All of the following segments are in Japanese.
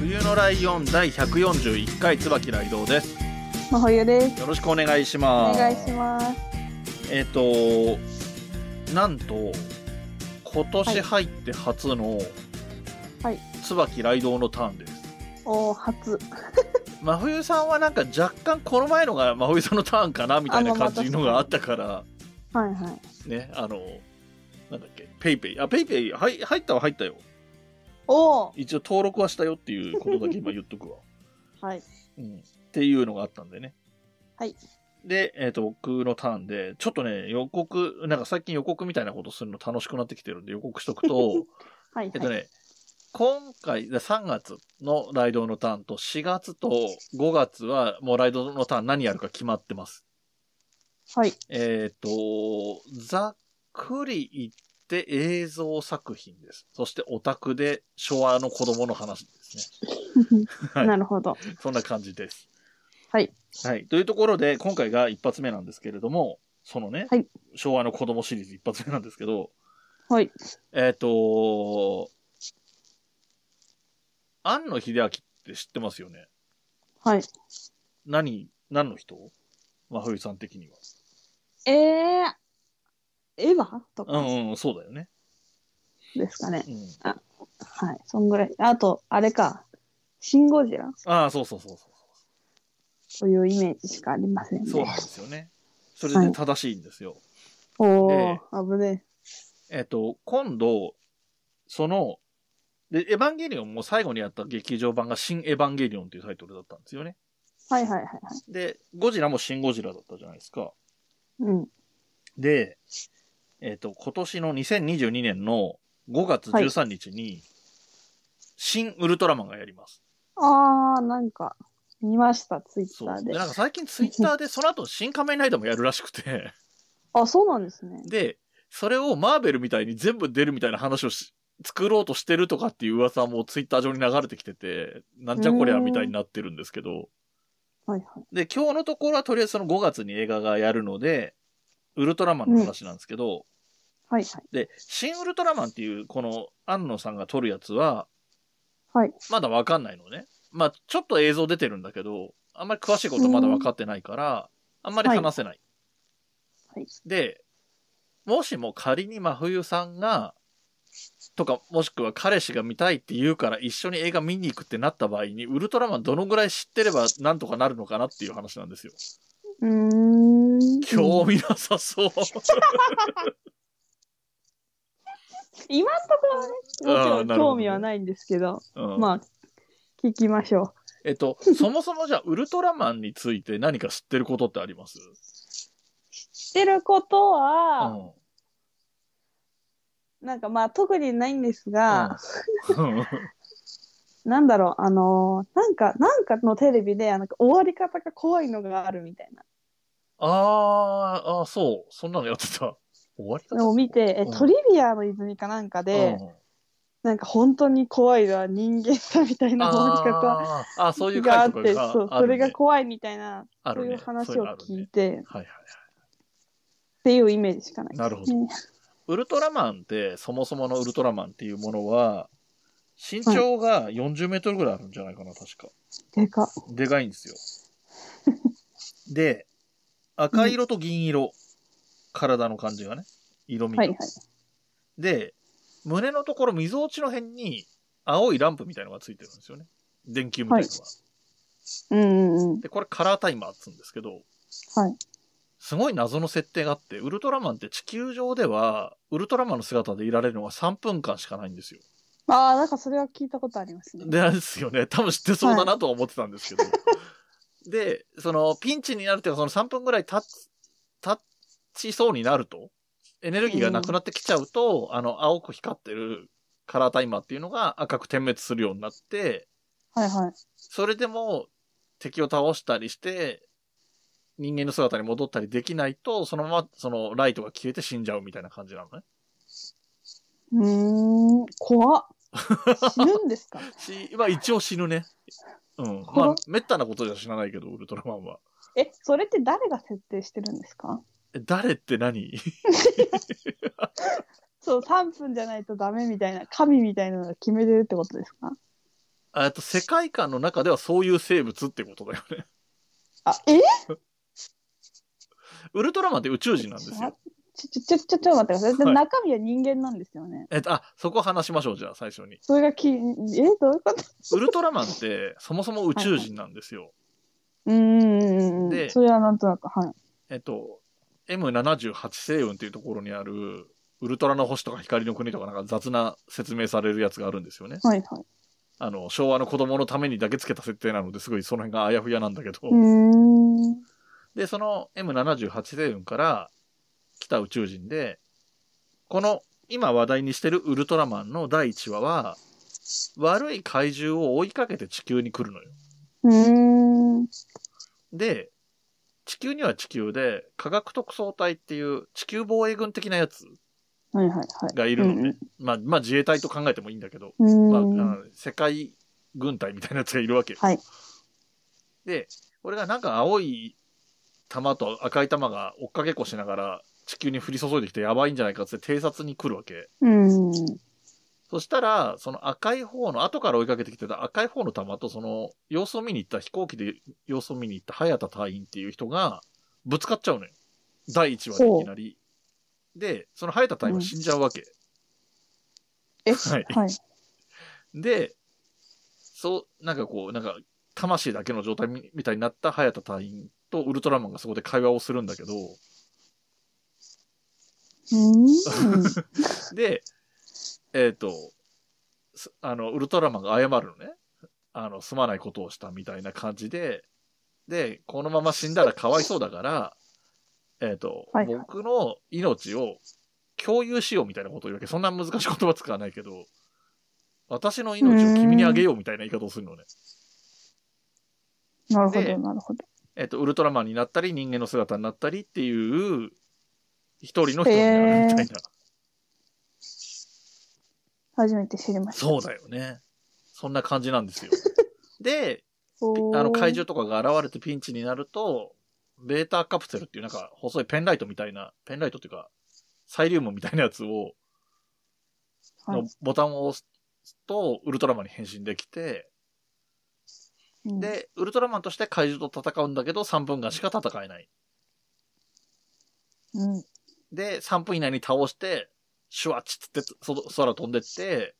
冬のライオン第141回椿雷道です。真冬です。よろしくお願いします。願いします。えっ、と、なんと、今年入って初の、はい椿雷道のターンです。おー、初。真冬さんはなんか若干この前のが真冬さんのターンかなみたいなあまあ感じのがあったから、はいはい。ね、あの、なんだっけ、 PayPay。あ、 PayPay、はい、入ったは入ったよ。一応登録はしたよっていうことだけ今言っとくわ。はい。うん。っていうのがあったんでね。はい。で、えっ、と、僕のターンで、ちょっとね、予告、なんか最近予告みたいなことするの楽しくなってきてるんで予告しとくと、はいはい。えっとね、今回、で3月のライドのターンと4月と5月はもうライドのターン何やるか決まってます。はい。えっ、と、ざっくり言って映像作品です。そしてオタクで昭和の子供の話ですね。はいなるほど。そんな感じです。はい。はい。というところで、今回が一発目なんですけれども、そのね、はい昭和の子供シリーズ一発目なんですけど、はい。えっ、と、庵野秀明って知ってますよね？はい。何、何の人？真冬さん的には。えー、エヴァとうかんうん、そうだよね。ですかね。うん。はい。そんぐらい。あと、あれか。シン・ゴジラ？ああ、そうそうそうそというイメージしかありませんう。ね。そうなんですよね。それで正しいんですよ。おでー、危ねえっ、と、今度、その、で、エヴァンゲリオンも最後にやった劇場版が新エヴァンゲリオンというタイトルだったんですよね。え。はいはいはいはい。で、ゴジラも新ゴジラだったじゃないですか。うん。で、えっ、と、今年の2022年の5月13日に、新ウルトラマンがやります。あー、なんか、見ました、ツイッ。ターでで、。なんか最近ツイッターでその後新仮面ライダーもやるらしくて、あ、そうなんですね。で、それをマーベルみたいに全部出るみたいな話をし作ろうとしてるとかっていう噂もツイッター上に流れてきてて、なんじゃこりゃみたいになってるんですけど、はいはい。で、今日のところはとりあえずその5月に映画がやるので、ウルトラマンの話なんですけど、はいはい。で、新ウルトラマンっていうこの安野さんが撮るやつは、はい。まだわかんないのね。まあ、ちょっと映像出てるんだけど、あんまり詳しいことまだ分かってないから、あんまり話せない。はいで、もしも仮に真冬さんが、とか、もしくは彼氏が見たいって言うから一緒に映画見に行くってなった場合に、ウルトラマンどのぐらい知ってればなんとかなるのかなっていう話なんですよ。うーん。興味なさそう。今んところはね、もちあろん興味はないんですけど、うんまあ、聞きましょえっと、そもそもじゃあ、ウルトラマンについて何か知ってることってあります？う。知ってることうは、ん。なんかまあ特にないんですが、うん なんだろう、あのーなんか、なんかのテレビで、あの終わり方が怖いのがあるみたいなあーあー、そう。そんなのやってた。を見て、えうんトリビアの泉かなんかで、なんか本当に怖いのは人間だみたいな終わり方あそういうがあって、そう、それね。が怖いみたいな、そういう。話を聞いて、っはいはいはい。ていうイメージしかない。なるほどウルトラマンって、そもそものウルトラマンっていうものは、身長が40メートルぐらいあるんじゃないかな、確か。でか。でかいんですよ。で、赤色と銀色、体の感じがね、色味が。はいはい。で、胸のところ、溝落ちの辺に、青いランプみたいのがついてるんですよね。電球みたいのが。うんうんうん。で、これカラータイマーっつうんですけど、はい。すごい謎の設定があって、ウルトラマンって地球上では、ウルトラマンの姿でいられるのが3分間しかないんですよ。ああ、なんかそれは聞いたことありますね。で、すよね。多分知ってそうだなとは思ってたんですけど。で、その、ピンチになるというか、その3分ぐらい経つ、経ちそうになると、エネルギーがなくなってきちゃうと、あの、青く光ってるカラータイマーっていうのが赤く点滅するようになって、はいはい。それでも敵を倒したりして、人間の姿に戻ったりできないと、そのままそのライトが消えて死んじゃうみたいな感じなのね。うーん、怖っ。死ぬんですか？し、まあ一応死ぬね。うん。ほまあ、めったなことじゃ死なないけど、ウルトラマンは。え、それって誰が設定してるんですか？え誰って何？そう、3分じゃないとダメみたいな、神みたいなのが決めてるってことですか？あえっと、世界観の中ではそういう生物ってことだよね。あ、え？ウルトラマンって宇宙人なんですよ。ちょ、ちょ、ちょ、ちょ、待ってください。ではい中身は人間なんですよね。えっと、あ、そこ話しましょう、じゃあ、最初に。それがき、え、どういうこと？ウルトラマンって、そもそも宇宙人なんですよ。うーん。でそれはなんとなく、はい。えっと、M78 星雲っていうところにある、ウルトラの星とか光の国とかなんか雑な説明されるやつがあるんですよね。はいはい。あの、昭和の子供のためにだけつけた設定なので、すごいその辺があやふやなんだけど。で、その M78 星雲から来た宇宙人で、この今話題にしてるウルトラマンの第1話は、悪い怪獣を追いかけて地球に来るのよ。で、地球には地球で、科学特捜隊っていう地球防衛軍的なやつはいはいはい。がいるのね。うんまあ、まあ自衛隊と考えてもいいんだけど、うまあ、世界軍隊みたいなやつがいるわけよ。はい。で、これがなんか青い玉と赤い玉が追っかけっこしながら地球に降り注いできてやばいんじゃないかって偵察に来るわけ。うん。そしたら、その赤い方の、後から追いかけてきてた赤い方の玉とその様子を見に行った飛行機で様子を見に行った早田隊員っていう人がぶつかっちゃうのよ。第1話でいきなり。で、その早田隊員は死んじゃうわけ。え、はいはい。で、そう、なんかこう、なんか、魂だけの状態みみたいになった早田隊員とウルトラマンがそこで会話をするんだけど、うーん。で、えっ、と、すあの、ウルトラマンが謝るのね。あの、すまないことをしたみたいな感じで、で、このまま死んだらかわいそうだから、えっ、と、はいはい僕の命を共有しようみたいなことを言うわけ。そんな難しい言葉使わないけど、私の命を君にあげようみたいな言い方をするのね。なるほでど、なるほど。えっ、と、ウルトラマンになったり、人間の姿になったりっていう、一人の人になるみたいな。初めて知りました。そうだよね。そんな感じなんですよ。で、あの怪獣とかが現れてピンチになると、ベータカプセルっていうなんか細いペンライトみたいな、ペンライトっていうか、サイリウムみたいなやつを、はいのボタンを押すと、ウルトラマンに変身できて、うんで、ウルトラマンとして怪獣と戦うんだけど、3分間しか戦えない。うん。で、3分以内に倒して、シュワッチってそ空飛んでって、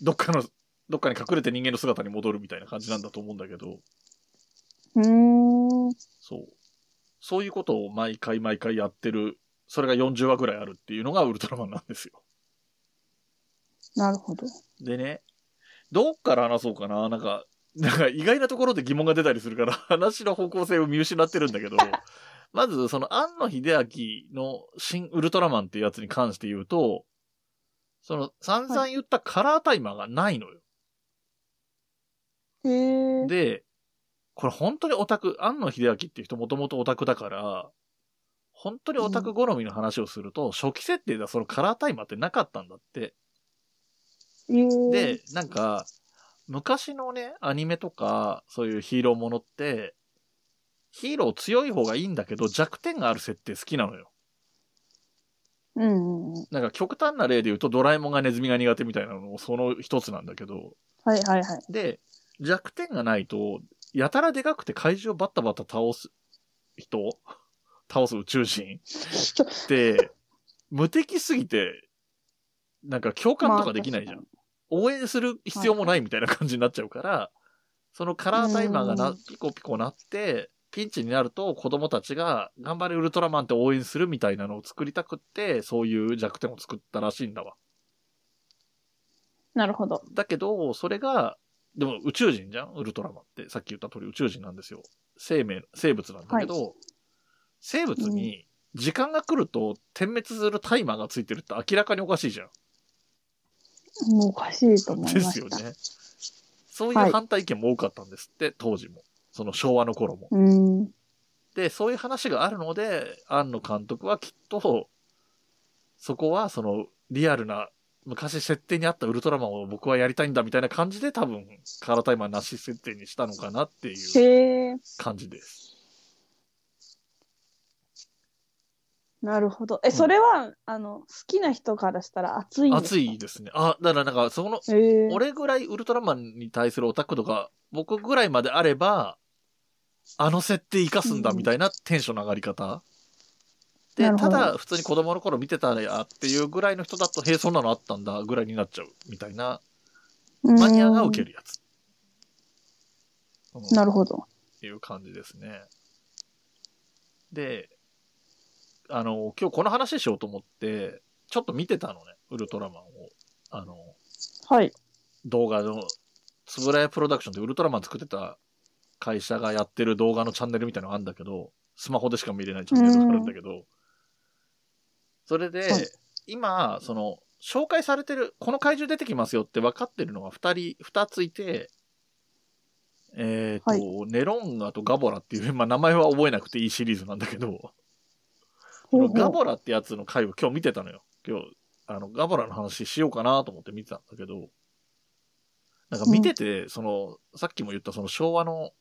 どっかの、どっかに隠れて人間の姿に戻るみたいな感じなんだと思うんだけど、うーん。そう。そういうことを毎回毎回やってる、それが40話ぐらいあるっていうのがウルトラマンなんですよ。なるほど。でね、どっから話そうかななんか、なんか意外なところで疑問が出たりするから、話の方向性を見失ってるんだけど、まず、その、庵野秀明の新ウルトラマンっていうやつに関して言うと、その、散々言ったカラータイマーがないのよ。へえ。で、これ本当にオタク、庵野秀明っていう人もともとオタクだから、本当にオタク好みの話をすると、初期設定ではそのカラータイマーってなかったんだって。えー、で、なんか、昔のね、アニメとか、そういうヒーローものって、ヒーロー強い方がいいんだけど、弱点がある設定好きなのよ。うん。なんか極端な例で言うと、ドラえもんがネズミが苦手みたいなのもその一つなんだけど、はいはいはい。で、弱点がないと、やたらでかくて怪獣をバッタバッタ倒す人？倒す宇宙人？って、無敵すぎて、なんか共感とかできないじゃん。まあ応援する必要もないみたいな感じになっちゃうから、そのカラータイマーがうなんピコピコなって、ピンチになると子供たちが頑張れウルトラマンって応援するみたいなのを作りたくって、そういう弱点を作ったらしいんだわ。なるほど。だけど、それが、でも宇宙人じゃん？ウルトラマンって。さっき言った通り宇宙人なんですよ。生命、生物なんだけど、生物に時間が来ると点滅するタイマーがついてるって明らかにおかしいじゃん。もうおかしいと思いでました。すよね。そういう反対意見も多かったんですって、当時も。その昭和の頃も。うん。で、そういう話があるので、庵野監督はきっと、そこはそのリアルな、昔設定にあったウルトラマンを僕はやりたいんだみたいな感じで多分、カラータイマーなし設定にしたのかなっていう感じです。なるほど。え、それは、あの、好きな人からしたら熱いんですか？熱いですね。あ、だからなんか、その。俺ぐらいウルトラマンに対するオタク度が、僕ぐらいまであれば、あの設定活かすんだみたいなテンションの上がり方。でただ、普通に子供の頃見てたやっていうぐらいの人だと、へえ、そんなのあったんだぐらいになっちゃうみたいな、マニアが受けるやつ。なるほど。っていう感じですね。で、あの、今日この話しようと思って、ちょっと見てたのね、ウルトラマンを。あの、はい。動画の、つぶらやプロダクションでウルトラマン作ってた会社がやってる動画のチャンネルみたいなのがあるんだけど、スマホでしか見れないチャンネルがあるんだけど、それで、はい今、その、紹介されてる、この怪獣出てきますよって分かってるのが二人、二ついて、えっ、と、はい。ネロンガとガボラっていう、まあ名前は覚えなくていいシリーズなんだけど、ほうほう。ガボラってやつの回を今日見てたのよ。今日、あの、ガボラの話しようかなと思って見てたんだけど、なんか見てて、その、さっきも言ったその昭和の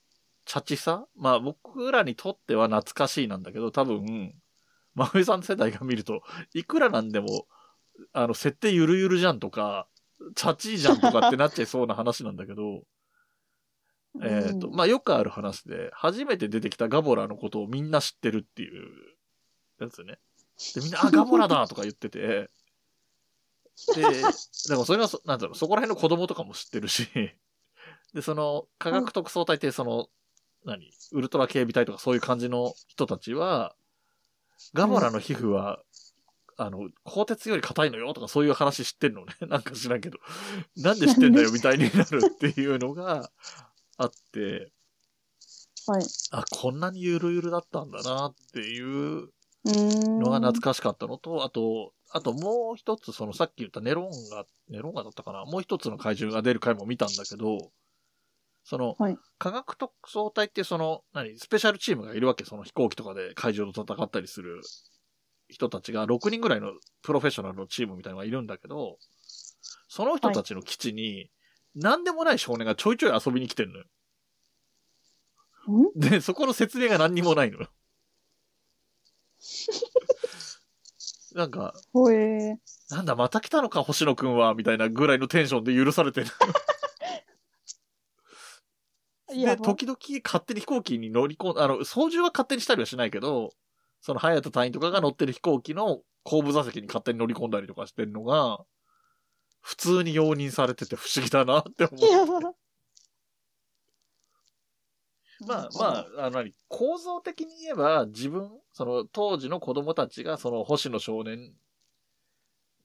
チャチさ？まあ僕らにとっては懐かしいなんだけど、多分、真冬さん世代が見ると、いくらなんでも、あの、設定ゆるゆるじゃんとか、チャチいじゃんとかってなっちゃいそうな話なんだけど、えっ、と、まあよくある話で、初めて出てきたガボラのことをみんな知ってるっていうやつね。で、みんな、あ、ガボラだとか言ってて、で、だからそれはそ、なんだろう、そこら辺の子供とかも知ってるし、で、その、科学特捜隊って、その、何、ウルトラ警備隊とかそういう感じの人たちは、ガボラの皮膚は、あの、鋼鉄より硬いのよとかそういう話知ってるのね。なんか知らんけど。なんで知ってんだよみたいになるっていうのがあって、はい。あ、こんなにゆるゆるだったんだなっていう。のが懐かしかったのと、あと、あともう一つ、そのさっき言ったネロンガ、ネロンガだったかな？もう一つの怪獣が出る回も見たんだけど、その、はい科学特捜隊ってその、何、スペシャルチームがいるわけ、その飛行機とかで怪獣と戦ったりする人たちが6人ぐらいのプロフェッショナルのチームみたいなのがいるんだけど、その人たちの基地に、何でもない少年がちょいちょい遊びに来てんのよ。ん？で、そこの説明が何にもないのよ。なんか、なんだ、また来たのか、星野くんは、みたいなぐらいのテンションで許されてる。で、、時々勝手に飛行機に乗り込ん、あの、操縦は勝手にしたりはしないけど、その、隼人隊員とかが乗ってる飛行機の後部座席に勝手に乗り込んだりとかしてるのが、普通に容認されてて不思議だなって思う。まあまあ、あの何、構造的に言えば、自分、その当時の子供たちが、その星野少年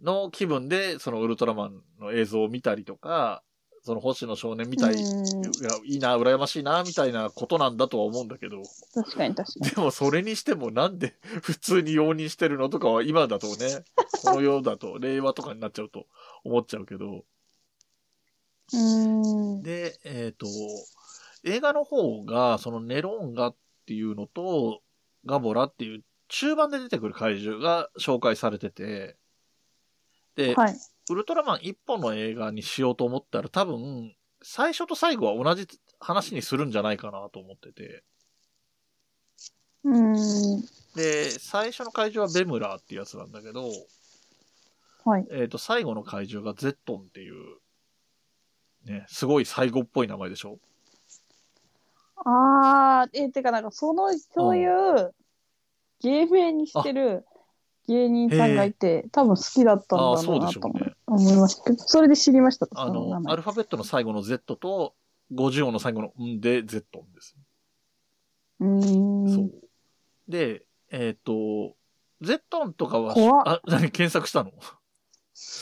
の気分で、そのウルトラマンの映像を見たりとか、その星野少年みたい、いうんや、いいな、羨ましいな、みたいなことなんだとは思うんだけど、確かに確かに。でもそれにしてもなんで普通に容認してるのとかは今だとね、この世だと、令和とかになっちゃうと思っちゃうけど、うーん。で、えっ、と、映画の方が、そのネロンガっていうのと、ガボラっていう中盤で出てくる怪獣が紹介されてて、で、はい。ウルトラマン一本の映画にしようと思ったら多分、最初と最後は同じ話にするんじゃないかなと思ってて、うーん。で、最初の怪獣はベムラーっていうやつなんだけど、はい。えっ、と、最後の怪獣がゼットンっていう、ね、すごい最後っぽい名前でしょ？あー、えてかなんかその、そういう芸名にしてる芸人さんがいて、多分好きだったんだああ、ろそううでなと思しょうね。思いましたけど、それで知りました。あの、その名前アルファベットの最後の Z と、50音の最後のんで Z です。うー。そうんで、えっ、と、Z 音とかは、怖っあ、何検索したの？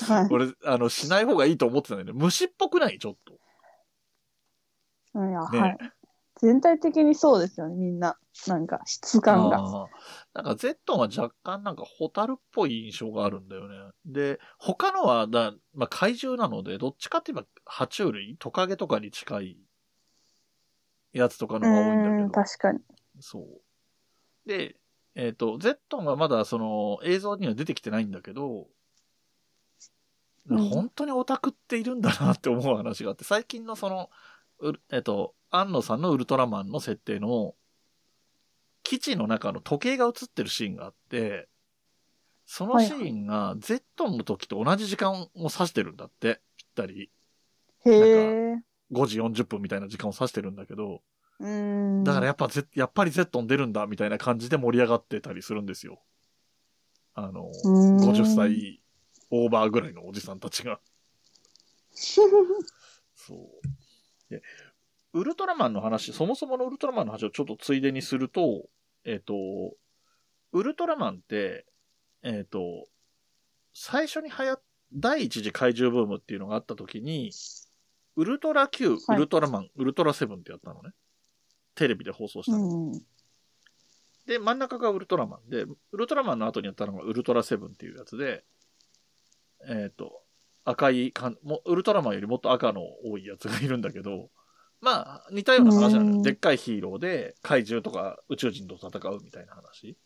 はい。俺、あの、しない方がいいと思ってたんだよね。虫っぽくない？ちょっと。いや、ねはい。全体的にそうですよね、みんな。なんか、質感が。なんかゼットンは若干なんかホタルっぽい印象があるんだよね。で、他のはだ、まあ、怪獣なので、どっちかって言えば爬虫類？トカゲとかに近いやつとかうのが多いんだけど。確かに。そう。で、えっ、と、ゼットンはまだその映像には出てきてないんだけど、うん本当にオタクっているんだなって思う話があって、最近のその、うえっ、と、安野さんのウルトラマンの設定の、基地の中の時計が映ってるシーンがあって、そのシーンがゼットンの時と同じ時間を指してるんだって、ぴったり。へえ。5時40分みたいな時間を指してるんだけど、うーん。だからやっぱゼ、やっぱりゼットン出るんだみたいな感じで盛り上がってたりするんですよ。あの、うーん50。歳オーバーぐらいのおじさんたちが。そう。で、ウルトラマンの話、そもそものウルトラマンの話をちょっとついでにすると、えっ、と、ウルトラマンって、えっ、と、最初に流行っ、第一次怪獣ブームっていうのがあった時に、ウルトラ Q、はいウルトラマン、ウルトラセブンってやったのね。テレビで放送したうの。ん。で、真ん中がウルトラマンで、ウルトラマンの後にやったのがウルトラセブンっていうやつで、えっ、と、赤いかんも、ウルトラマンよりもっと赤の多いやつがいるんだけど、まあ、似たような話なのよ。うんでっかいヒーローで怪獣とか宇宙人と戦うみたいな話。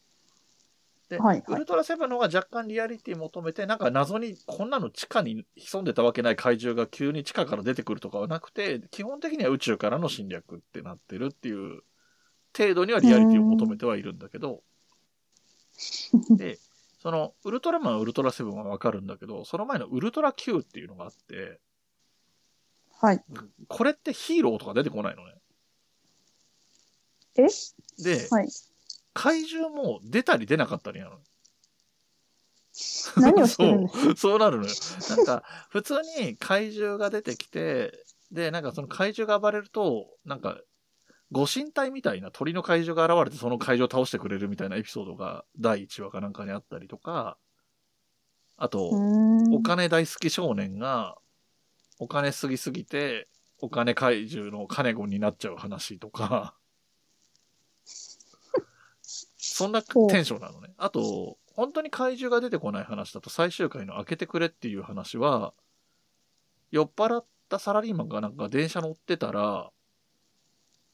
で、はいはいウルトラセブンの方が若干リアリティ求めて、なんか謎にこんなの地下に潜んでたわけない怪獣が急に地下から出てくるとかはなくて、基本的には宇宙からの侵略ってなってるっていう程度にはリアリティを求めてはいるんだけど、で、その、ウルトラマン、ウルトラセブンはわかるんだけど、その前のウルトラ Q っていうのがあって、はい。これってヒーローとか出てこないのね。え？で、はい。怪獣も出たり出なかったりなの。何をしてる そう、そうなるのよ。なんか、普通に怪獣が出てきて、で、なんかその怪獣が暴れると、なんか、ご神体みたいな鳥の怪獣が現れてその怪獣を倒してくれるみたいなエピソードが第1話かなんかにあったりとか、あと、お金大好き少年が、お金すぎすぎて、お金怪獣のカネゴンになっちゃう話とか、そんなテンションなのね。あと、本当に怪獣が出てこない話だと最終回の開けてくれっていう話は、酔っ払ったサラリーマンがなんか電車乗ってたら、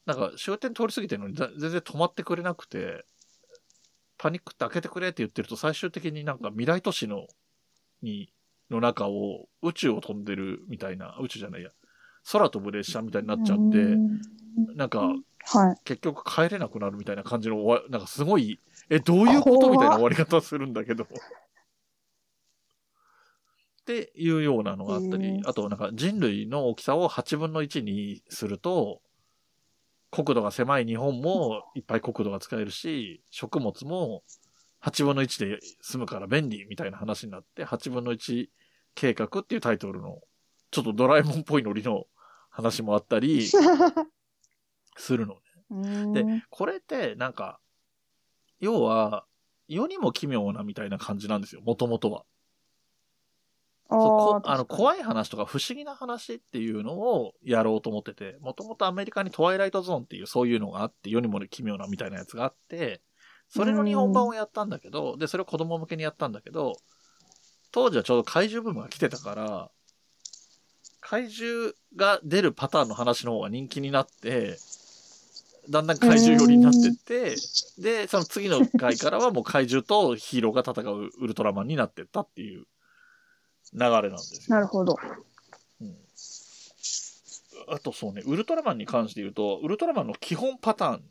なんか終点通り過ぎてるのに全然止まってくれなくて、パニックって開けてくれって言ってると最終的になんか未来都市の、に、の中を宇宙を飛んでるみたいな、宇宙じゃないや、空飛ぶ列車みたいになっちゃって、なんかはい。結局帰れなくなるみたいな感じの終わ、なんかすごい、え、どういうことみたいな終わり方するんだけど。っていうようなのがあったへりー、あとなんか人類の大きさを8分の1にすると、国土が狭い日本もいっぱい国土が使えるし、食物も8分の1で済むから便利みたいな話になって、8分の1計画っていうタイトルの、ちょっとドラえもんっぽいノリの話もあったり するのね。でで、これって、なんか、要は、世にも奇妙なみたいな感じなんですよ、もともとは。そあの怖い話とか不思議な話っていうのをやろうと思ってて、もともとアメリカにトワイライトゾーンっていうそういうのがあって、世にも奇妙なみたいなやつがあって、それの日本版をやったんだけど、で、それを子供向けにやったんだけど、当時はちょうど怪獣ブームが来てたから、怪獣が出るパターンの話の方が人気になって、だんだん怪獣寄りになってって、で、その次の回からはもう怪獣とヒーローが戦うウルトラマンになってったっていう流れなんですよ。なるほど。うんあとそうね、ウルトラマンに関して言うと、ウルトラマンの基本パターン、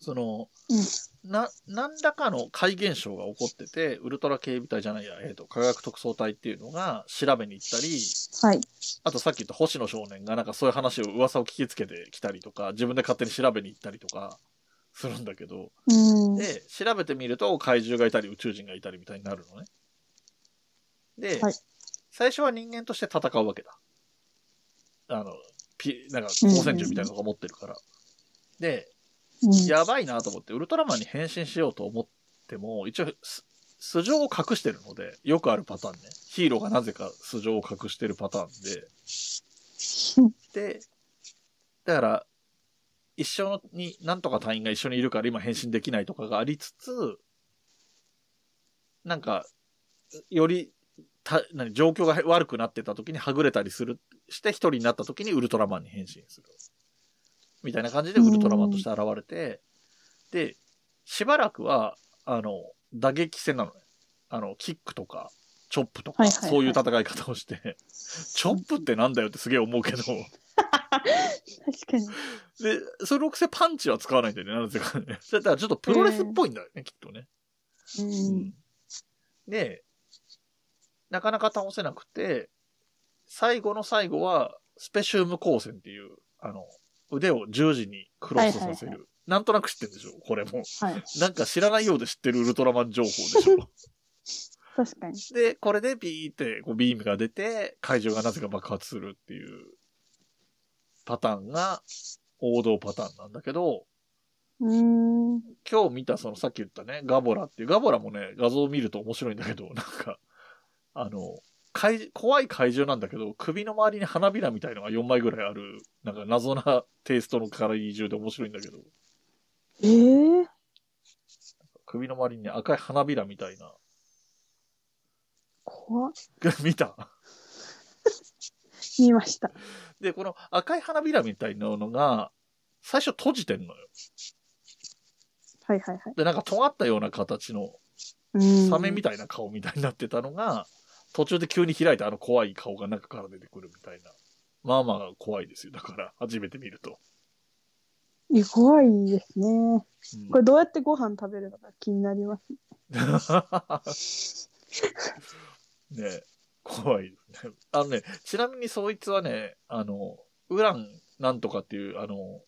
その、な、何らかの怪現象が起こってて、ウルトラ警備隊じゃないや、えっ、と、科学特捜隊っていうのが調べに行ったり、はい。あとさっき言った星野少年がなんかそういう話を、噂を聞きつけてきたりとか、自分で勝手に調べに行ったりとか、するんだけど、うん。で、調べてみると怪獣がいたり宇宙人がいたりみたいになるのね。で、はい最初は人間として戦うわけだ。あの、ピ、なんか光線銃みたいなのが持ってるから。で、うんやばいなと思って、ウルトラマンに変身しようと思っても、一応、す素性を隠してるので、よくあるパターンね。ヒーローがなぜか素性を隠してるパターンで。で、だから、一緒に、なんとか隊員が一緒にいるから今変身できないとかがありつつ、なんか、より、た、何、状況が悪くなってた時にはぐれたりする、して一人になった時にウルトラマンに変身する。みたいな感じでウルトラマンとして現れて、で、しばらくは、あの、打撃戦なのね。あの、キックとか、チョップとか、はいはいはいそういう戦い方をして、チョップってなんだよってすげえ思うけど、確かに。で、それのくせパンチは使わないんだよね、なぜかね。だからちょっとプロレスっぽいんだよね、きっとね。うん。で、なかなか倒せなくて、最後の最後は、スペシウム光線っていう、あの、腕を十字にクロスさせる。はいはいなんとなく知ってるでしょこれも。はい。なんか知らないようで知ってるウルトラマン情報でしょ 確かに。で、これでビーってこうビームが出て、怪獣がなぜか爆発するっていうパターンが王道パターンなんだけど、うーん。今日見たそのさっき言ったね、ガボラっていう、ガボラもね、画像を見ると面白いんだけど、なんか、あの、怪怖い怪獣なんだけど、首の周りに花びらみたいのが4枚ぐらいある、なんか謎なテイストの怪獣で面白いんだけど、ええ首の周りに赤い花びらみたいな。怖っ。見た？見ました。で、この赤い花びらみたいなのが、最初閉じてんのよ。はいはいはい。で、なんか尖ったような形のうん。サメみたいな顔みたいになってたのが、途中で急に開いてあの怖い顔が中から出てくるみたいな。まあまあ怖いですよ。だから、初めて見ると。いや怖いですね。うんこれどうやってご飯食べるのか気になります。ねえ怖いですね。あのね、ちなみにそいつはね、あの、ウランなんとかっていう、あの、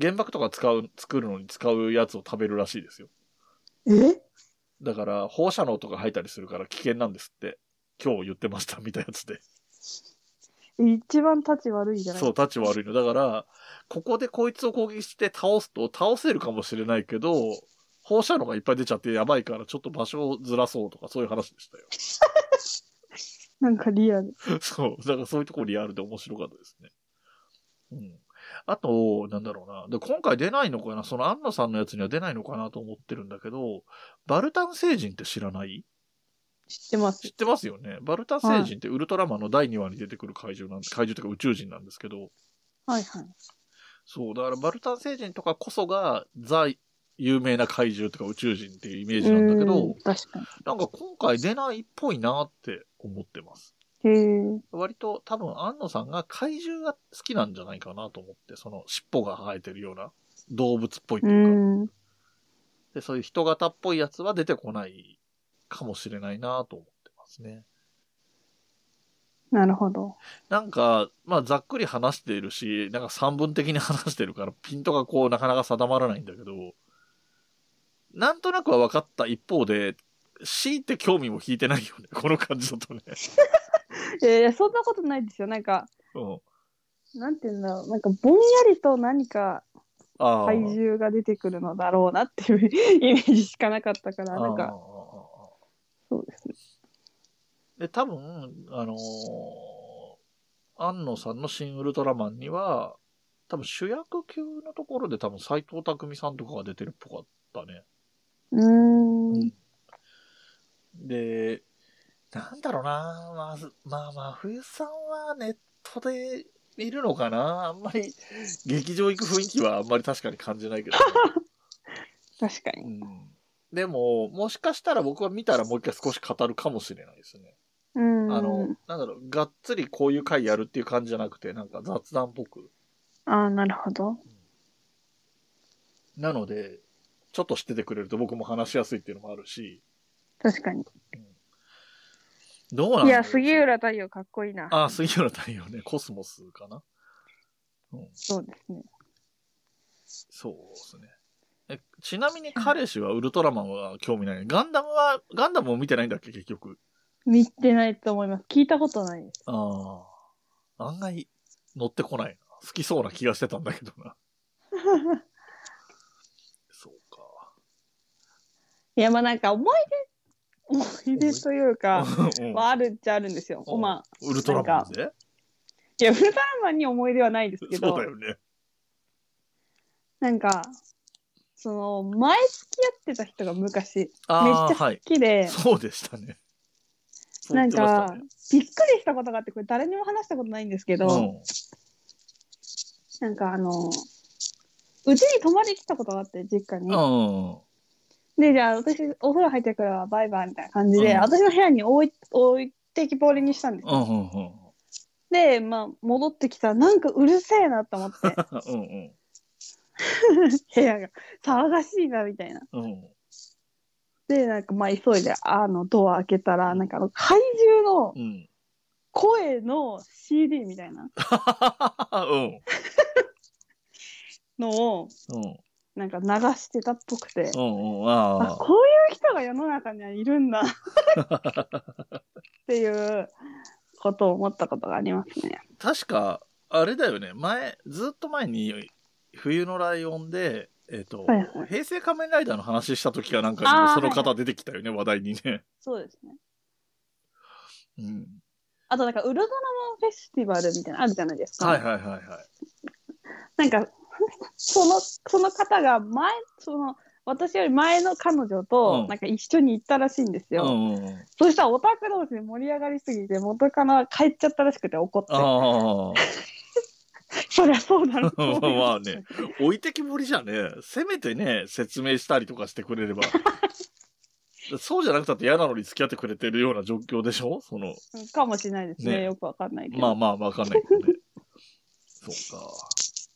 原爆とか使う、作るのに使うやつを食べるらしいですよ。え？だから、放射能とか入ったりするから危険なんですって。今日言ってました、みたいなやつで。一番立ち悪いじゃないそう、立ち悪いの。だから、ここでこいつを攻撃して倒すと、倒せるかもしれないけど、放射能がいっぱい出ちゃってやばいから、ちょっと場所をずらそうとか、そういう話でしたよ。なんかリアル。そう。だからそういうとこリアルで面白かったですね。うん。あと、なんだろうな。で、今回出ないのかな？その安野さんのやつには出ないのかなと思ってるんだけど、バルタン星人って知らない？知ってます知っ。てますよね。バルタン星人ってウルトラマンの第2話に出てくる怪獣なん怪獣というか宇宙人なんですけど、はいはい。そう、だからバルタン星人とかこそが、ザ、有名な怪獣とか宇宙人っていうイメージなんだけうどん、確かなんか今回出ないっぽいなって思ってます。に。へえ。割と多分安野さんが怪獣が好きなんじゃないかなと思って、その尻尾が生えてるような動物っぽいとういうか、ん。で、そういう人型っぽいやつは出てこないかもしれないなと思ってますね。なるほど。なんか、まあざっくり話しているし、なんか散文的に話してるから、ピントがこうなかなか定まらないんだけど、なんとなくは分かった一方で、強いて興味も引いてないよね。この感じだとね。いやいや、そんなことないですよ。なんか、うん。なんていうんだろう。なんか、ぼんやりと何か。怪獣が出てくるのだろうなっていうイメージしかなかったから、なんか、そうですね。で、多分、あのー安野さんの新ウルトラマンには、多分主役級のところで多分斎藤匠さんとかが出てるっぽかったね。うーん。で、なんだろうなまず、まあまあ、冬さんはネットで見るのかなあんまり、劇場行く雰囲気はあんまり確かに感じないけど、確かに。うん。でも、もしかしたら僕は見たらもう一回少し語るかもしれないですね。うん。あの、なんだろう、がっつりこういう回やるっていう感じじゃなくて、なんか雑談っぽく。ああ、なるほど。なので、ちょっと知っててくれると僕も話しやすいっていうのもあるし、確かに。どうなんいや、杉浦太陽かっこいいな。あ、杉浦太陽ね、コスモスかな。うん、そうですね。そうですね。え、ちなみに彼氏はウルトラマンは興味ない。ガンダムは、ガンダムも見てないんだっけ、結局。見てないと思います。聞いたことないです。ああ。案外、乗ってこないな。好きそうな気がしてたんだけどな。そうか。いや、まあなんか思い出、思い出というか、うんはあるっちゃあるんですよ。うんまあ、ウルトラマンで？いや、ウルトラマンに思い出はないですけどそうだ、よね。なんか、その、前付き合ってた人が昔、めっちゃ好はい。きで、そうでしたね。なんかね、びっくりしたことがあって、これ誰にも話したことないんですけど、うんなんかあの、うちに泊まり来たことがあって、実家に。うん。で、じゃあ私、お風呂入ってくるわ、バイバイみたいな感じで、うん私の部屋に置い置いてきぼりにしたんですよ。うん。うん。うん。で、まあ、戻ってきたら、なんかうるせえなと思って、うん。部屋が騒がしいな、みたいな。うん。で、なんかまあ、急いで、あの、ドア開けたら、なんかあの、怪獣のうん。声の CD みたいな うん。のを、うん。なんか流してたっぽくて、うん。うん。あ、あこういう人が世の中にはいるんだっていうことを思ったことがありますね。確か、あれだよね。前、ずっと前に、冬のライオンで、えっ、と、はいはい平成仮面ライダーの話した時かなんかその方出てきたよね、話題にね。そうですね。うん。あとなんかウルトラマンフェスティバルみたいなのあるじゃないですか。はいはいはいはい。なんか、その、その方が前、その、私より前の彼女うんと、なんか一緒に行ったらしいんですよ。うん。そしたらオタク同士で盛り上がりすぎて、元カノは帰っちゃったらしくて怒って。そりゃそうだろう まあすね。置いてきぼりじゃね、せめてね、説明したりとかしてくれれば。そうじゃなくたって嫌なのに付き合ってくれてるような状況でしょ？その、うんかもしれないですね。ねよくわかんないけど。まあまあわかんないけどね。そうか。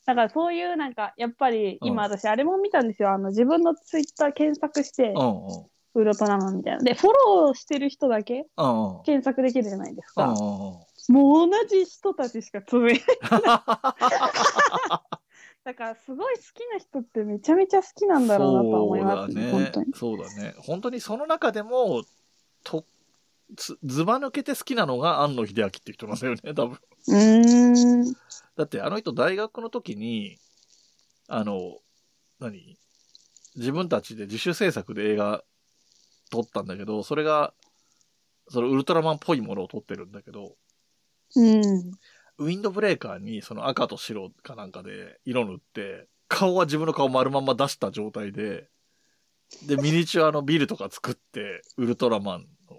だからそういうなんか、やっぱりうん今私あれも見たんですよ。あの自分のツイッター検索して、うんうん。ウルトラマンみたいな。で、フォローしてる人だけ。検索できるじゃないですか。うんうんうん。もう同じ人たちしかつぶやい だからすごい好きな人ってめちゃめちゃ好きなんだろうなとは思いますね。本当に。そうだね。本当にその中でも、と、つずば抜けて好きなのが庵野秀明っていう人なんだよね、多分。うーん。だってあの人大学の時に、あの、何？自分たちで自主制作で映画撮ったんだけど、それが、そのウルトラマンっぽいものを撮ってるんだけど、うん。ウィンドブレーカーにその赤と白かなんかで色塗って、顔は自分の顔丸まんま出した状態で、で、ミニチュアのビルとか作って、ウルトラマンの、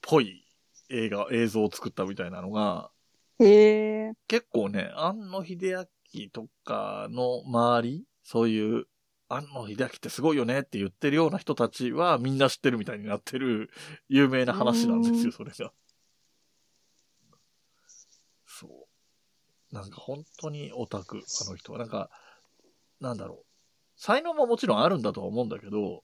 ぽい映画、映像を作ったみたいなのが、へえ。結構ね、庵野秀明とかの周り、そういう、庵野秀明ってすごいよねって言ってるような人たちはみんな知ってるみたいになってる有名な話なんですうよ、それが。そう。なんか本当にオタク、あの人は。なんか、なんだろう。才能ももちろんあるんだとは思うんだけど、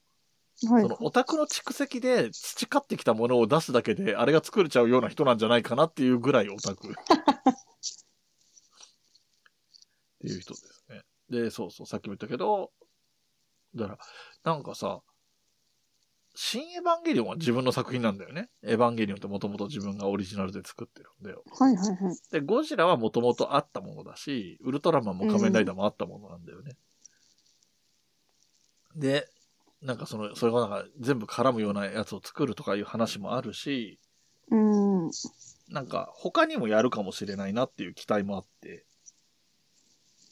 はいそ。のオタクの蓄積で培ってきたものを出すだけで、あれが作れちゃうような人なんじゃないかなっていうぐらいオタク。っていう人ですね。で、そうそう、さっきも言ったけど、だから、なんかさ、新エヴァンゲリオンは自分の作品なんだよね。エヴァンゲリオンってもともと自分がオリジナルで作ってるんだよ。はいはいはい。で、ゴジラはもともとあったものだし、ウルトラマンも仮面ライダーもあったものなんだよね。で、なんかその、それがなんか全部絡むようなやつを作るとかいう話もあるし、うん。なんか他にもやるかもしれないなっていう期待もあって、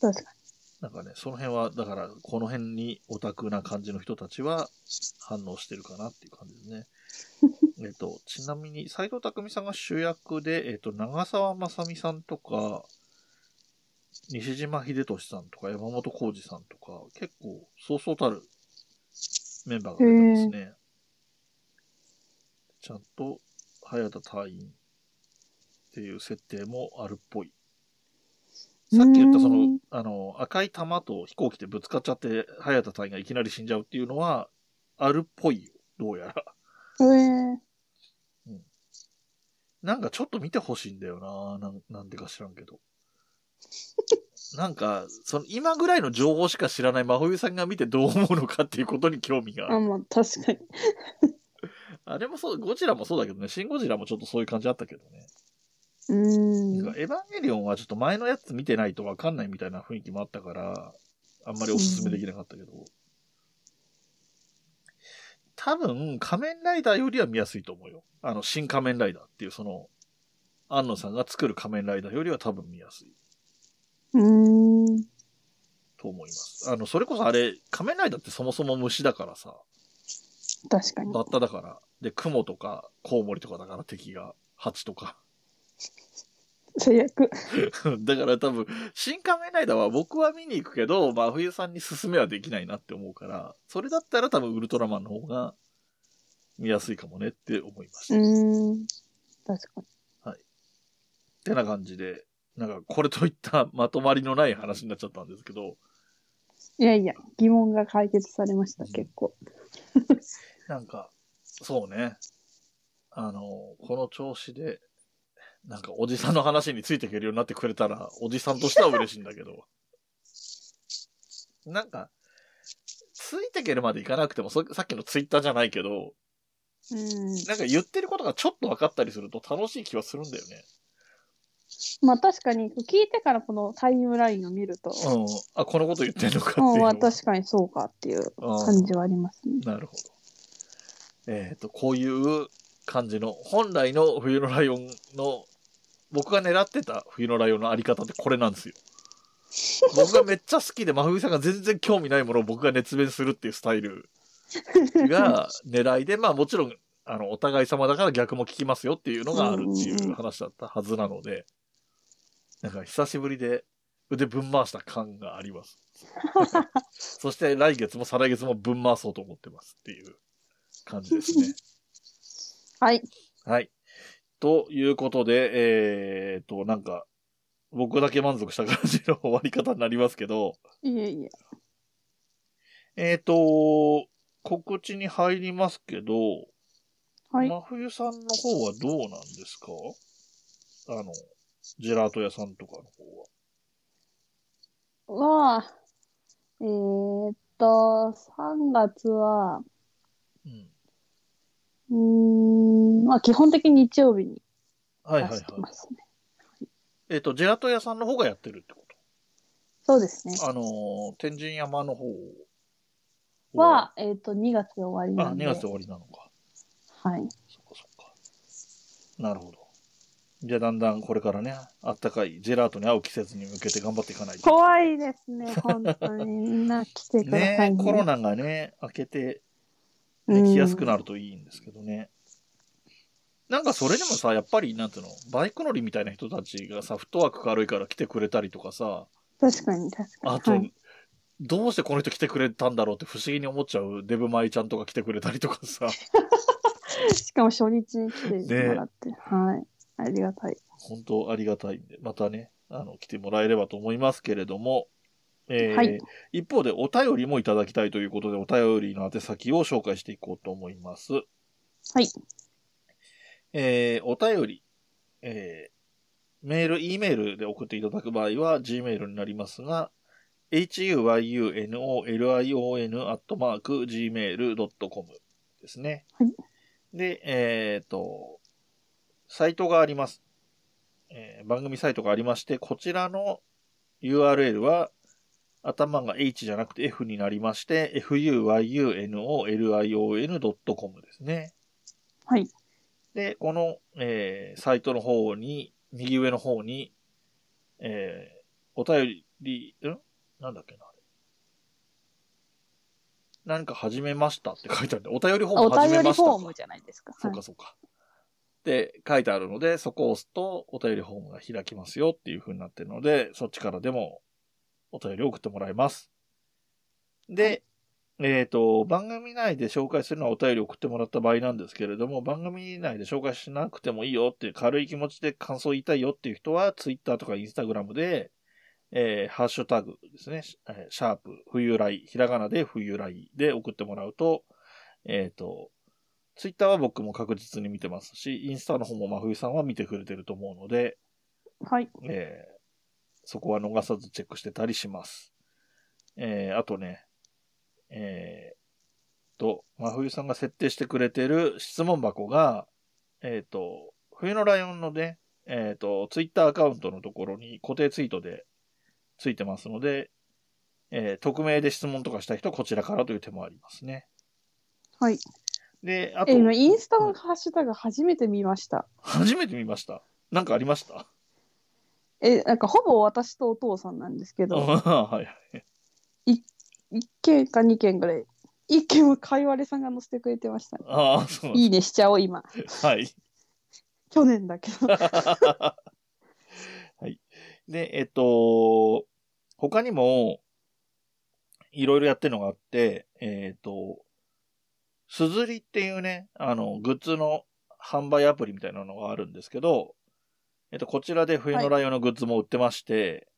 確かなんかね、その辺は、だからこの辺にオタクな感じの人たちは反応してるかなっていう感じですね。えっと、ちなみに斎藤匠さんが主役で、えっと、長澤まさみさんとか、西島秀俊さんとか山本浩二さんとか、結構そうそうたるメンバーが出てますね。ちゃんと早田隊員っていう設定もあるっぽい。さっき言ったそのうん、あの、赤い玉と飛行機でぶつかっちゃって、早田隊員がいきなり死んじゃうっていうのは、あるっぽいよ。どうやら。に。へえ。なんかちょっと見てほしいんだよななん。なんでか知らんけど。なんか、その今ぐらいの情報しか知らない真冬さんが見てどう思うのかっていうことに興味がああ、る。まあ確かに。あれもそう、ゴジラもそうだけどね、シンゴジラもちょっとそういう感じあったけどね。うーん。エヴァンゲリオンはちょっと前のやつ見てないとわかんないみたいな雰囲気もあったから、あんまりおすすめできなかったけど。多分、仮面ライダーよりは見やすいと思うよ。あの、新仮面ライダーっていうその、安野さんが作る仮面ライダーよりは多分見やすいうーん。と思います。あの、それこそあれ、仮面ライダーってそもそも虫だからさ、確かに。バッタだから。で、雲とかコウモリとかだから敵が、蜂とか。最悪。だから多分、新仮面ライダーは僕は見に行くけど、真冬さんに勧めはできないなって思うから、それだったら多分ウルトラマンの方が見やすいかもねって思いました。うん。確かに。てな感じで、なんかこれといったまとまりのない話になっちゃったんですけど、いやいや、疑問が解決されました、結構。なんか、そうね。あの、この調子で、なんかおじさんの話についていけるようになってくれたら、おじさんとしては嬉しいんだけど。なんか、ついていけるまでいかなくても、そさっきのツイッターじゃないけど、うん。なんか言ってることがちょっと分かったりすると楽しい気はするんだよね。まあ確かに、聞いてからこのタイムラインを見ると、うん。あ、このこと言ってんのかっていううん、確かにそうかっていう感じはありますね。なるほど。えっ、と、こういう感じの、本来の冬のライオンの、僕が狙ってた冬のライオンのあり方ってこれなんですよ。僕がめっちゃ好きで、真冬さんが全然興味ないものを僕が熱弁するっていうスタイルが狙いで、まあもちろん、あの、お互い様だから逆も聞きますよっていうのがあるっていう話だったはずなので、なんか久しぶりで腕ぶん回した感があります。そして来月も再来月もぶん回そうと思ってますっていう感じですね。はい。はい。ということで、えー、っと、なんか、僕だけ満足した感じの終わり方になりますけど、いえいえ。えー、っと、告知に入りますけど、はい。真冬さんの方はどうなんですか？あの、ジェラート屋さんとかの方は。は、えーっと、3月は、うん。うーん、まあ基本的に日曜日にはいはいはい出して。ますね。えーっと、ジェラート屋さんの方がやってるってこそうですね。とあのー、天神山の方は、えーっと、2月で終わりあ、2なんで。月終わりなのか。はい。そっかそっか。なるほど。じゃあだんだんこれからね、あったかいジェラートに合う季節に向けて頑張っていかないと。怖いですね、本当に。みんな来てくださいね。ねコロナがね、明けて、うんね、来やすくなるといいんですけどね。なんかそれでもさ、やっぱり、なんていうの、バイク乗りみたいな人たちがさ、フットワーク軽いから来てくれたりとかさ、確かに、確かに。あと、はい、どうしてこの人来てくれたんだろうって不思議に思っちゃうデブマイちゃんとか来てくれたりとかさ、しかも初日に来てもらって、はい。ありがたい。本当ありがたいんで、またね、あの、来てもらえればと思いますけれども、えーはい一方でお便りもいただきたいということで、お便りの宛先を紹介していこうと思います。はい。えーお便り、えーメール、E メールで送っていただく場合は Gmail になりますが、huyunolion.gmail.com ですね。はいで、えっ、と、サイトがあります、えー番組サイトがありまして、こちらの URL は頭が H じゃなくて F になりまして、fuyunolion.com ですね。はい。で、この、えーサイトの方に、右上の方に、えーお便り、ん？なんだっけなあれ。何か始めましたって書いてあるんで、お便りフォーおム始め便りましたか？フォームじゃないですか。はいそうかそうか。で、書いてあるので、そこを押すと、お便りフォームが開きますよっていう風になってるので、そっちからでも、お便りを送ってもらえます。で、えっ、と、番組内で紹介するのはお便りを送ってもらった場合なんですけれども、番組内で紹介しなくてもいいよっていう軽い気持ちで感想を言いたいよっていう人は、ツイッターとかインスタグラムで、えーハッシュタグですね、シャープ、冬来、ひらがなで冬来で送ってもらうと、えっ、と、ツイッターは僕も確実に見てますし、インスタの方も真冬さんは見てくれてると思うので、はい。えーそこは逃さずチェックしてたりします。えーあとね、えーと、真冬さんが設定してくれてる質問箱が、えっ、と、冬のライオンのね、えっ、と、ツイッターアカウントのところに固定ツイートでついてますので、えー匿名で質問とかしたい人はこちらからという手もありますね。はい。で、あとえ、、今、インスタのハッシュタグ初めて見ました。初めて見ました。なんかありました？え、なんかほぼ私とお父さんなんですけど、はいはい。1件か2件ぐらい。1件はかいわれさんが載せてくれてましたね。ああ、そうなんいいねしちゃおう、今。ですはい。去年だけど。はい。で、えっと、他にも、いろいろやってるのがあって、えっと、すずりっていうね、あの、グッズの販売アプリみたいなのがあるんですけど、えっと、こちらで冬のライオンのグッズも売ってまして、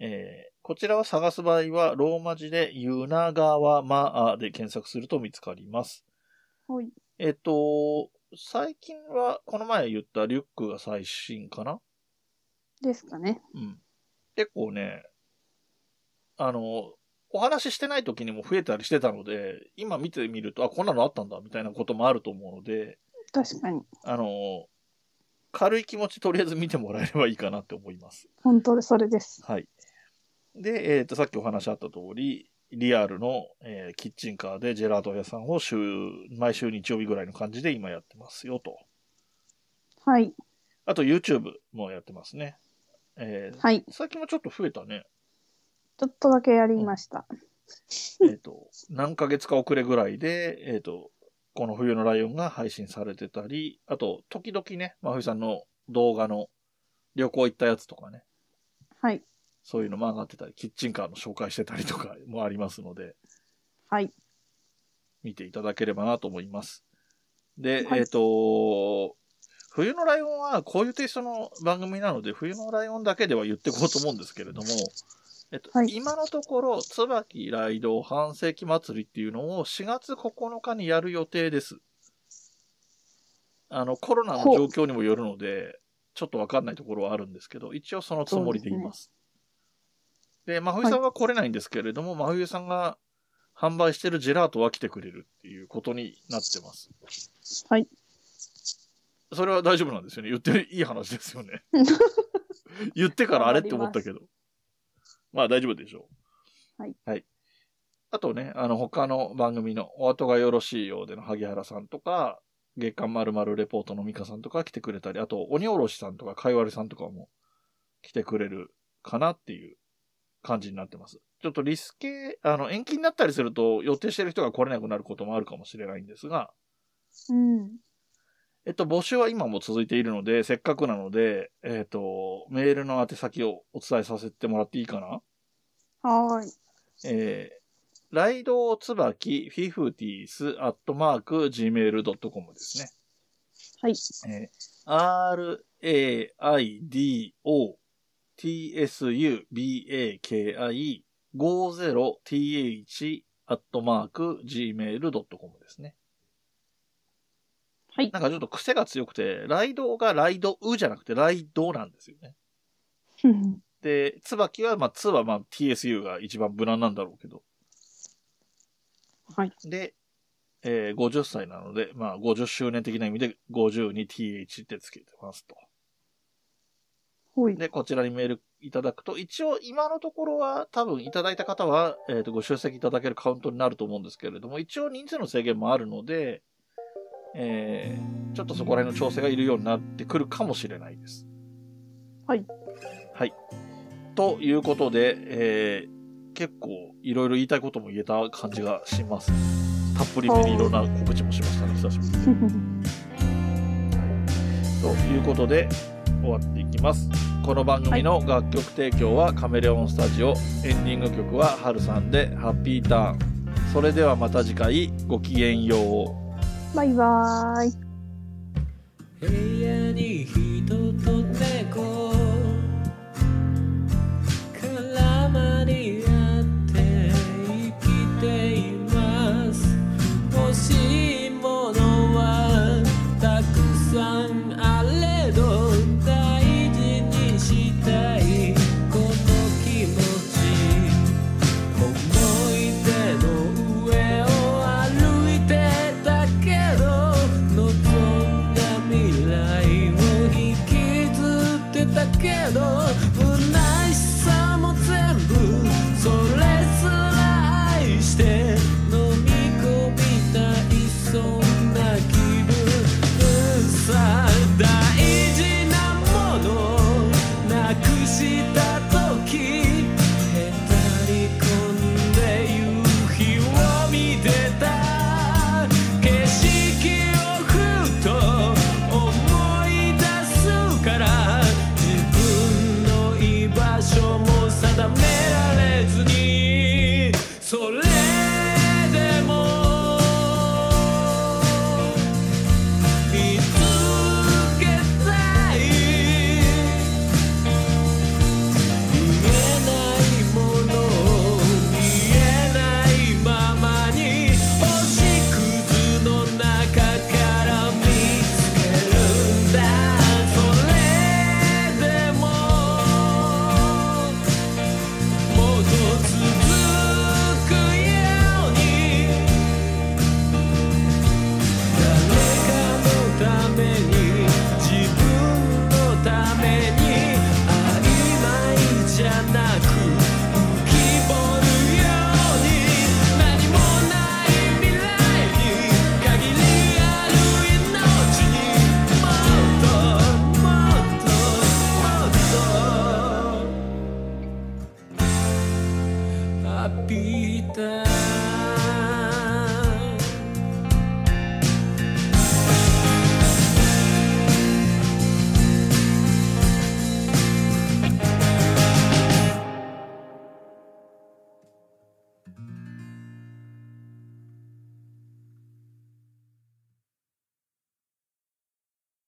えーこちらは探す場合は、ローマ字で、ユナガワマアで検索すると見つかります。はい。えっと、最近は、この前言ったリュックが最新かな？ですかね。うん。結構ね、あの、お話ししてない時にも増えたりしてたので、今見てみると、あ、こんなのあったんだ、みたいなこともあると思うので、確かに。あの、軽い気持ちとりあえず見てもらえればいいかなって思います。本当でそれです。はい。で、えっ、と、さっきお話あった通り、リアルの、えーキッチンカーでジェラート屋さんを週、毎週日曜日ぐらいの感じで今やってますよと。はい。あと YouTube もやってますね。えーはい。最近もちょっと増えたね。ちょっとだけやりました。えっ、と、何ヶ月か遅れぐらいで、えっ、と、この冬のライオンが配信されてたり、あと、時々ね、真冬さんの動画の旅行行ったやつとかね、はい。そういうのも上がってたり、キッチンカーの紹介してたりとかもありますので、はい。見ていただければなと思います。で、はいえっ、と、冬のライオンはこういうテイストの番組なので、冬のライオンだけでは言っていこうと思うんですけれども、えっと、はい今のところ、椿ライド半世紀祭りっていうのを4月9日にやる予定です。あの、コロナの状況にもよるので、ちょっとわかんないところはあるんですけど、一応そのつもりでいます。で真冬さんは来れないんですけれども、真冬さんが販売してるジェラートは来てくれるっていうことになってます。はい。それは大丈夫なんですよね。言っていい話ですよね。言ってからあれって思ったけど。まあ大丈夫でしょう。はい。はい。あとね、あの他の番組のお後がよろしいようでの萩原さんとか、月刊まるまるレポートのミカさんとか来てくれたり、あと鬼おろしさんとかかいわれさんとかも来てくれるかなっていう感じになってます。ちょっとリスケ、あの延期になったりすると予定してる人が来れなくなることもあるかもしれないんですが、うん。えっと、募集は今も続いているので、せっかくなので、えっと、メールの宛先をお伝えさせてもらっていいかな？はーい。えー、ライドつばきフィフティースアットマーク gmail.com ですね。はい。えー、raido tsubaki 50th アットマーク gmail.com ですね。はい。なんかちょっと癖が強くて、ライドがライドウじゃなくてライドなんですよね。で、椿は、まあ、つはまあ TSU が一番無難なんだろうけど。はい。で、えー50歳なので、まあ、50周年的な意味で50に TH ってつけてますと。ほい。で、こちらにメールいただくと、一応今のところは多分いただいた方は、えっ、と、ご出席いただけるカウントになると思うんですけれども、一応人数の制限もあるので、えーちょっとそこら辺の調整がいるようになってくるかもしれないです。はい。はい。ということで、えー結構いろいろ言いたいことも言えた感じがします。たっぷりめにいろんな告知もしましたね、久しぶりに。ということで、終わっていきます。この番組の楽曲提供はカメレオンスタジオ、エンディング曲はハルさんでハッピーターン。それではまた次回、ごきげんよう。バイバーイ。部屋に人と猫